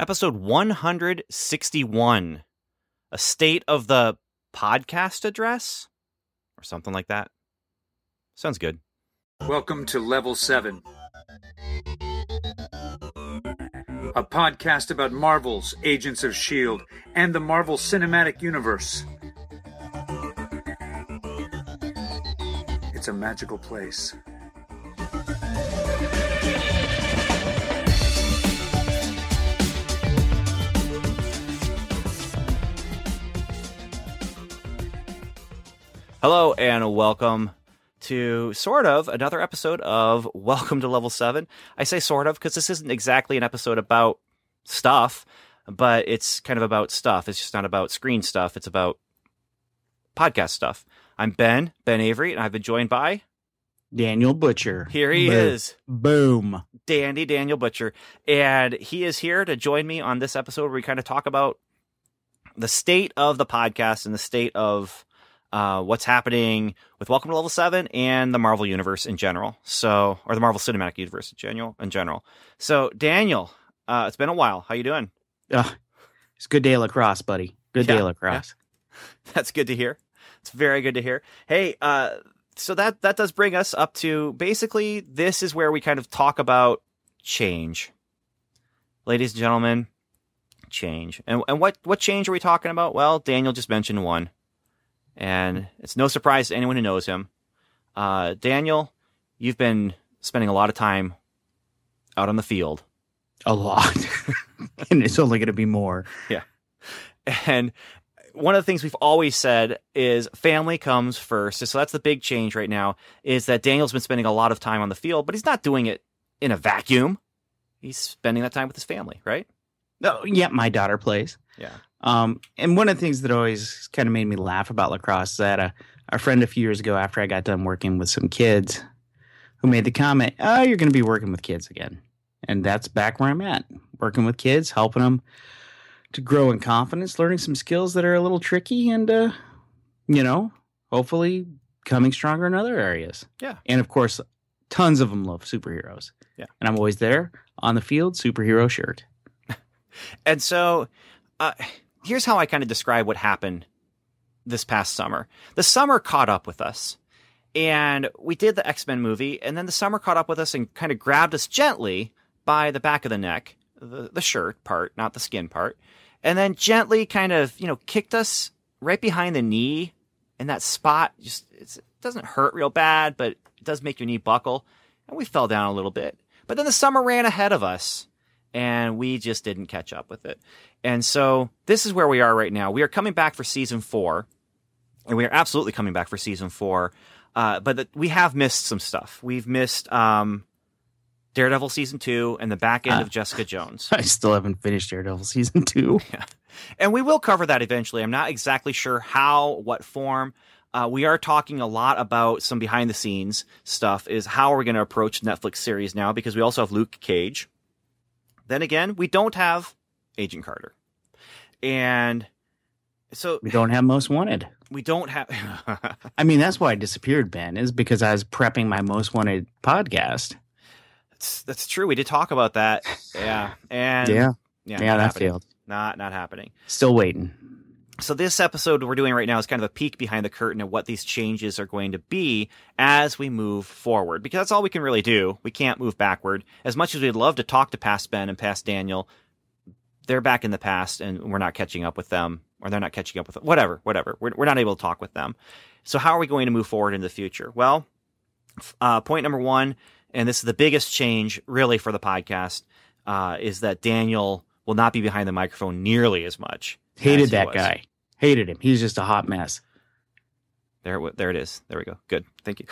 episode 161, a state of the podcast address or something like that. Sounds good. Welcome to Level 7, a podcast about Marvel's Agents of S.H.I.E.L.D. and the Marvel Cinematic Universe. It's a magical place. Hello and welcome to sort of another episode of Welcome to Level 7. I say sort of because this isn't exactly an episode about stuff, but it's kind of about stuff. It's just not about screen stuff, it's about podcast stuff. I'm Ben, Ben Avery, and I've been joined by Daniel Butcher. here he Boom. is, Boom. Dandy Daniel Butcher, and he is here to join me on this episode where we kind of talk about the state of the podcast and the state of uh, what's happening with Welcome to Level Seven and the Marvel Universe in general. So, or the Marvel Cinematic Universe in general. In general. So, Daniel, uh, it's been a while. How you doing? Ugh. it's a good day lacrosse, buddy. Good day Yeah, of lacrosse. That's good to hear. It's very good to hear. Hey, uh, so that that does bring us up to basically this is where we kind of talk about change, ladies and gentlemen. Change, and and what what change are we talking about? Well, Daniel just mentioned one, and it's no surprise to anyone who knows him. Uh, Daniel, you've been spending a lot of time out on the field, A lot. and it's only going to be more. Yeah. And one of the things we've always said is family comes first. So that's the big change right now is that Daniel's been spending a lot of time on the field, but he's not doing it in a vacuum. He's spending that time with his family, right? Oh, yeah, my daughter plays. Yeah. Um, and one of the things that always kind of made me laugh about lacrosse is that a, a friend a few years ago, after I got done working with some kids, who made the comment, "Oh, you're going to be working with kids again," and that's back where I'm at, working with kids, helping them to grow in confidence, learning some skills that are a little tricky, and uh, you know, hopefully coming stronger in other areas. Yeah. and of course, tons of them love superheroes. Yeah. and I'm always there on the field, superhero shirt. And so uh, here's how I kind of describe what happened this past summer. The summer caught up with us, and we did the X Men movie, and then the summer caught up with us and kind of grabbed us gently by the back of the neck, the, the shirt part, not the skin part, and then gently kind of, you know, kicked us right behind the knee in that spot. Just it doesn't hurt real bad, but it does make your knee buckle. And we fell down a little bit. But then the summer ran ahead of us and we just didn't catch up with it. And so this is where we are right now. We are coming back for season four, and we are absolutely coming back for season four. Uh, but the, we have missed some stuff. We've missed um, Daredevil season two and the back end Ah. of Jessica Jones. I still haven't finished Daredevil season two. and we will cover that eventually. I'm not exactly sure how, what form. Uh, we are talking a lot about some behind the scenes stuff. Is how are we going to approach Netflix series now? Because we also have Luke Cage. Then again, we don't have Agent Carter, and so We don't have Most Wanted. we don't have. I mean, that's why I disappeared, Ben, is because I was prepping my Most Wanted podcast. that's, that's true. We did talk about that. Yeah, and yeah, yeah, yeah, that happening. failed. Not not happening. Still waiting. So this episode we're doing right now is kind of a peek behind the curtain of what these changes are going to be as we move forward. Because that's all we can really do. We can't move backward. As much as we'd love to talk to past Ben and past Daniel, they're back in the past and we're not catching up with them. Or they're not catching up with whatever, whatever. We're, we're not able to talk with them. So how are we going to move forward in the future? Well, uh, point number one, and this is the biggest change really for the podcast, uh, is that Daniel will not be behind the microphone nearly as much. as Hated he that guy. Hated him. He's just a hot mess. There, there it is. There we go. Good. Thank you.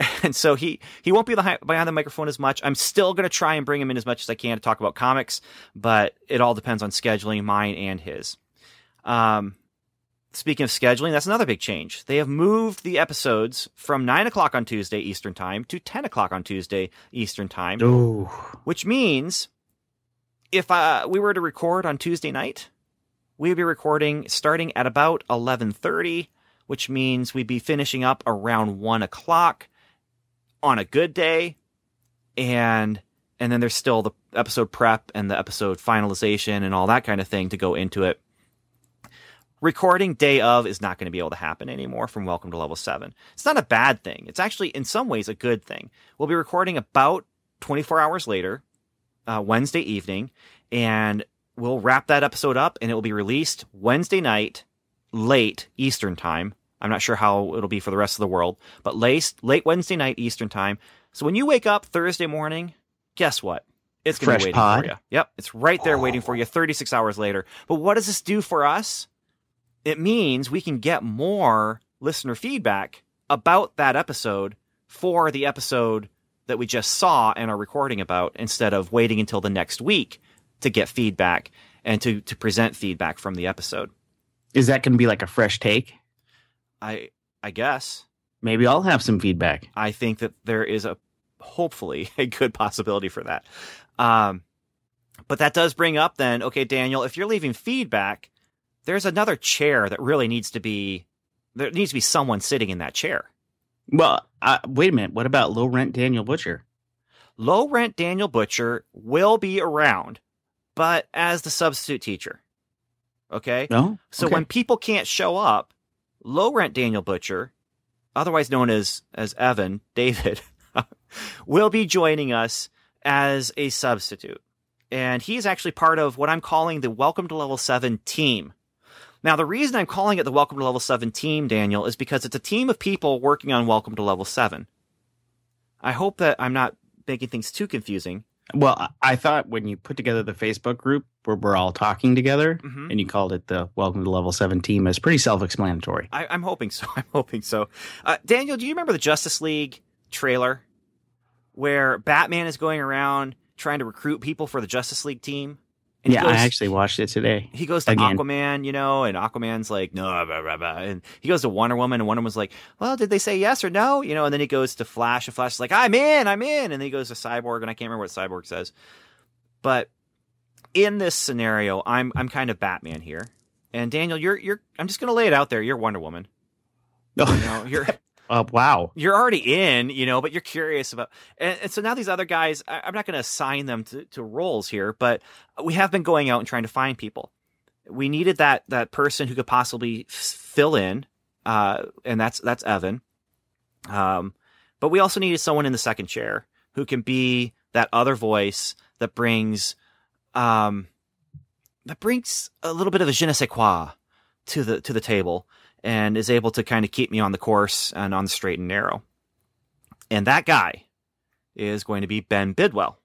and so he he won't be behind, behind the microphone as much. I'm still going to try and bring him in as much as I can to talk about comics, but it all depends on scheduling, mine and his. Um, speaking of scheduling, that's another big change. They have moved the episodes from nine o'clock on Tuesday Eastern time to ten o'clock on Tuesday Eastern time Oh, which means if uh, we were to record on Tuesday night, we'd be recording starting at about eleven thirty, which means we'd be finishing up around one o'clock on a good day, and and then there's still the episode prep and the episode finalization and all that kind of thing to go into it. Recording day of is not going to be able to happen anymore from Welcome to Level 7. It's not a bad thing. It's actually, in some ways, a good thing. We'll be recording about 24 hours later, uh, Wednesday evening, and we'll wrap that episode up and it will be released Wednesday night, late Eastern time. I'm not sure how it'll be for the rest of the world, but late, late Wednesday night Eastern time. So when you wake up Thursday morning, guess what? It's going to be waiting pod? for you. Yep, it's right there waiting for you 36 hours later. But what does this do for us? It means we can get more listener feedback about that episode for the episode that we just saw and are recording about instead of waiting until the next week to get feedback and to, to present feedback from the episode. Is that going to be like a fresh take? I I guess Maybe I'll have some feedback. I think that there is a hopefully a good possibility for that. Um, but that does bring up then, okay, Daniel, if you're leaving feedback, there's another chair that really needs to be there needs to be someone sitting in that chair. Well, uh, wait a minute. What about low rent Daniel Butcher? Low rent Daniel Butcher will be around, but as the substitute teacher. Okay? No. So Okay. when people can't show up, low rent Daniel Butcher, otherwise known as as Evan David, will be joining us as a substitute, and he's actually part of what I'm calling the Welcome to Level Seven team. Now, the reason I'm calling it the Welcome to Level Seven team, Daniel, is because it's a team of people working on Welcome to Level Seven. I hope that I'm not making things too confusing. Well, I- thought when you put together the Facebook group where we're all talking together Mhm. and you called it the Welcome to Level 7 team, it's pretty self explanatory. I'm hoping so. I'm hoping so. Uh, Daniel, do you remember the Justice League trailer where Batman is going around trying to recruit people for the Justice League team? And Yeah, goes, I actually watched it today. he goes to again. Aquaman, you know, and Aquaman's like, no, blah, blah, blah. and he goes to Wonder Woman, and Wonder Woman's like, well, did they say yes or no? You know, and then he goes to Flash, and Flash is like, I'm in, I'm in, and then he goes to Cyborg, and I can't remember what Cyborg says, but in this scenario, I'm I'm kind of Batman here, and Daniel, you're you're, I'm just gonna lay it out there, you're Wonder Woman, you know, you're. Oh, wow. you're already in, you know, but you're curious about. And, and so now these other guys, I, I'm not going to assign them to, to roles here, but we have been going out and trying to find people. We needed that that person who could possibly fill in, uh, and that's that's Evan. Um, but we also needed someone in the second chair who can be that other voice that brings, um, that brings a little bit of a je ne sais quoi to the to the table and is able to kind of keep me on the course and on the straight and narrow. And that guy is going to be Ben Bidwell.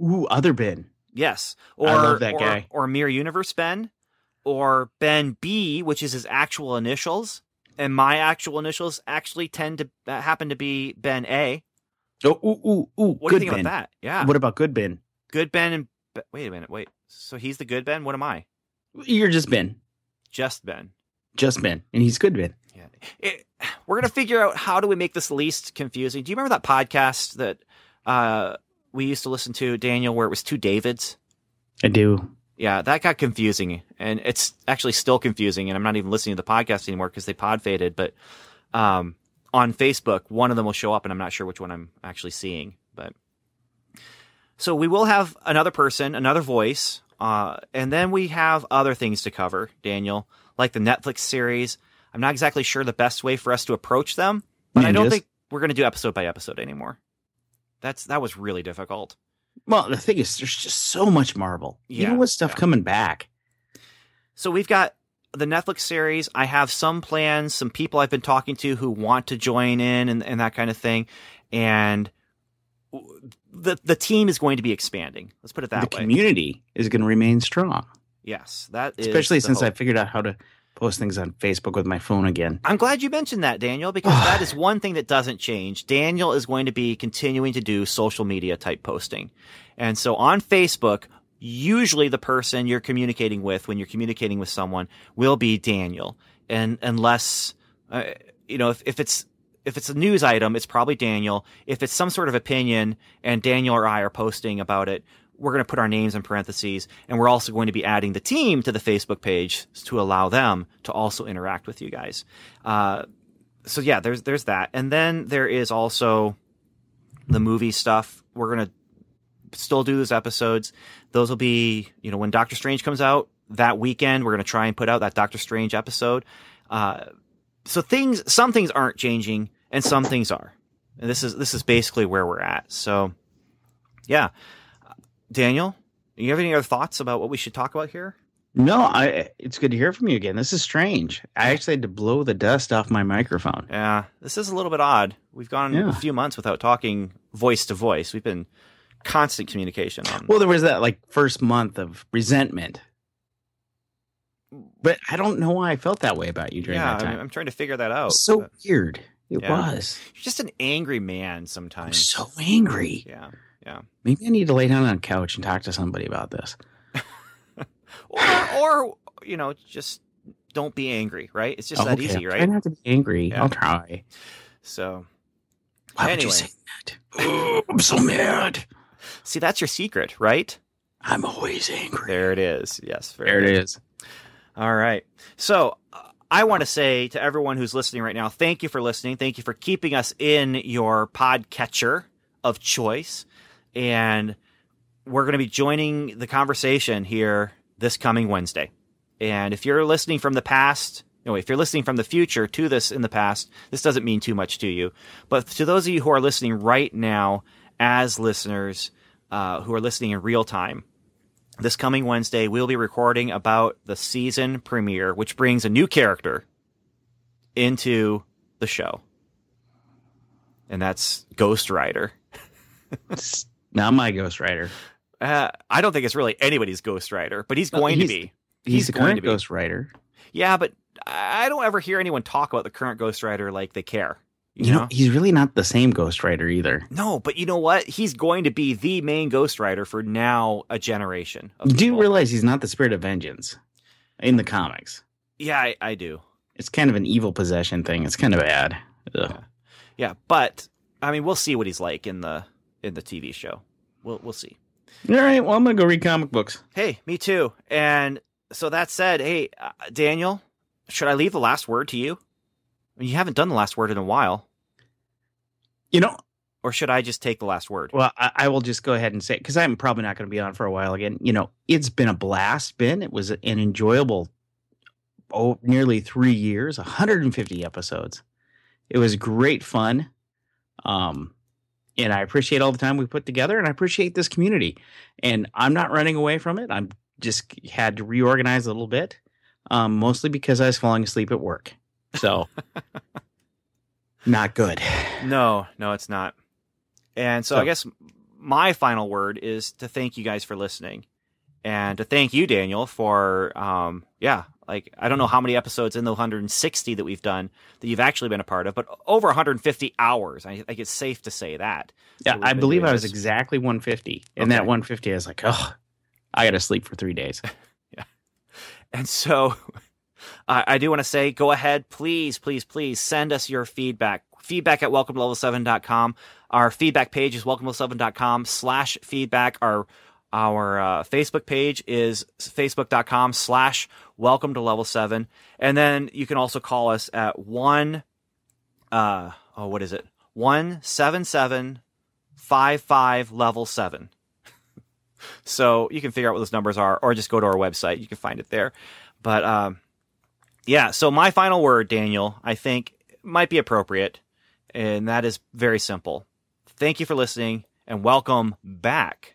Ooh, other Ben. Yes. Or, I love that or, guy. Or Mirror Universe Ben. Or Ben B, which is his actual initials. And my actual initials actually tend to uh, happen to be Ben A. Oh, ooh, ooh, ooh. What good do you think Ben. about that? Yeah. What about good Ben? Good Ben and. Wait a minute. Wait. So he's the good Ben? What am I? You're just Ben. Just Ben. Just Ben. And he's good Ben. Yeah. It, we're going to figure out how do we make this least confusing. Do you remember that podcast that uh, we used to listen to, Daniel, where it was two Davids? I do. Yeah, that got confusing. And it's actually still confusing. And I'm not even listening to the podcast anymore because they pod faded. But um, on Facebook, one of them will show up, and I'm not sure which one I'm actually seeing. But so we will have another person, another voice. Uh, and then we have other things to cover, Daniel, like the Netflix series. I'm not exactly sure the best way for us to approach them, but I don't think we're going to do episode by episode anymore. That's that was really difficult. Well, the thing is, there's just so much Marvel. Yeah, Even with stuff yeah. coming back. So we've got the Netflix series. I have some plans, some people I've been talking to who want to join in and, and that kind of thing. And the the team is going to be expanding. Let's put it that the way. The community is going to remain strong, yes, that is especially since I figured out how to post things on Facebook with my phone again. I'm glad you mentioned that, Daniel, because that is one thing that doesn't change. Daniel is going to be continuing to do social media type posting. And so on Facebook, usually the person you're communicating with when you're communicating with someone will be Daniel. And unless, uh, you know, if, if it's, if it's a news item, it's probably Daniel. If it's some sort of opinion and Daniel or I are posting about it, we're going to put our names in parentheses and we're also going to be adding the team to the Facebook page to allow them to also interact with you guys. Uh, so yeah, there's there's that, and then there is also the movie stuff. We're gonna still do those episodes. Those will be, you know, when Doctor Strange comes out that weekend, we're going to try and put out that Doctor Strange episode. Uh, so things, some things aren't changing and some things are. And this is, this is basically where we're at. So yeah. Daniel, do you have any other thoughts about what we should talk about here? No, I. It's good to hear from you again. This is strange. I actually had to blow the dust off my microphone. Yeah, this is a little bit odd. We've gone Yeah. a few months without talking voice to voice. We've been constant communication on. Well, there was that like first month of resentment, but I don't know why I felt that way about you during yeah, that time. I'm trying to figure that out. so but weird. It Yeah. was. You're just an angry man I'm sometimes. so angry. yeah, yeah. Maybe I need to lay down on a couch and talk to somebody about this. Or, or you know, just don't be angry. Right? It's just Oh, that okay. easy, I'll Try right? not to be angry. Yeah. I'll try. So, Why would you say that? Oh, I'm so mad. see, that's your secret, right? I'm always angry. There it is. Yes, very There good. it is. All right. So uh, I want to say to everyone who's listening right now, thank you for listening. Thank you for keeping us in your podcatcher of choice. And we're going to be joining the conversation here this coming Wednesday. And if you're listening from the past, no, if you're listening from the future to this in the past, this doesn't mean too much to you. But to those of you who are listening right now as listeners uh, who are listening in real time, this coming Wednesday, we'll be recording about the season premiere, which brings a new character into the show. And that's Ghost Rider. Not my ghostwriter. Uh, I don't think it's really anybody's ghostwriter, but he's Well, going he's- to be. He's, He's the going current to be. Ghost Rider. Yeah, but I don't ever hear anyone talk about the current Ghost Rider like they care. You, You know? know, he's really not the same Ghost Rider either. No, but you know what? He's going to be the main Ghost Rider for now a generation. Of You do people. realize he's not the Spirit of Vengeance in the comics. Yeah, I, I do. It's kind of an evil possession thing. It's kind of bad. Yeah. Yeah, but I mean, we'll see what he's like in the in the TV show. We'll we'll see. All right, well, I'm gonna go read comic books. Hey, me too. And so that said, hey, uh, Daniel, should I leave the last word to you? I mean, you haven't done the last word in a while, You know, or should I just take the last word? well, I, I will just go ahead and say because I'm probably not going to be on for a while again. You know, it's been a blast. Ben, it was an enjoyable, oh, nearly three years, 150 episodes. It was great fun. Um, and I appreciate all the time we put together, and I appreciate this community. And I'm not running away from it. I'm just had to reorganize a little bit, um, mostly because I was falling asleep at work. So, not good. No, no, it's not. And so, So- I guess my final word is to thank you guys for listening, and to thank you, Daniel, for um, yeah, like I don't know how many episodes in the 160 that we've done that you've actually been a part of, but over 150 hours. I think it's safe to say that. Yeah, I believe I was this. exactly 150. And that 150, I was like, oh, I got to sleep for three days. Yeah. And so I, I do want to say, go ahead, please, please, please send us your feedback. Feedback at welcome to level7.com. Our feedback page is welcome to level7.com slash feedback. Our our uh, Facebook page is facebook.com slash welcome to level seven. And then you can also call us at one uh oh what is it? One seven seven five five level seven. So you can figure out what those numbers are, or just go to our website. You can find it there. But um, yeah, so my final word, Daniel, I think might be appropriate, and that is very simple. Thank you for listening, and welcome back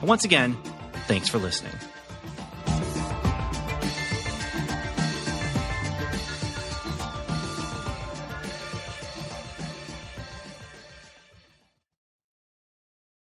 And once again, thanks for listening.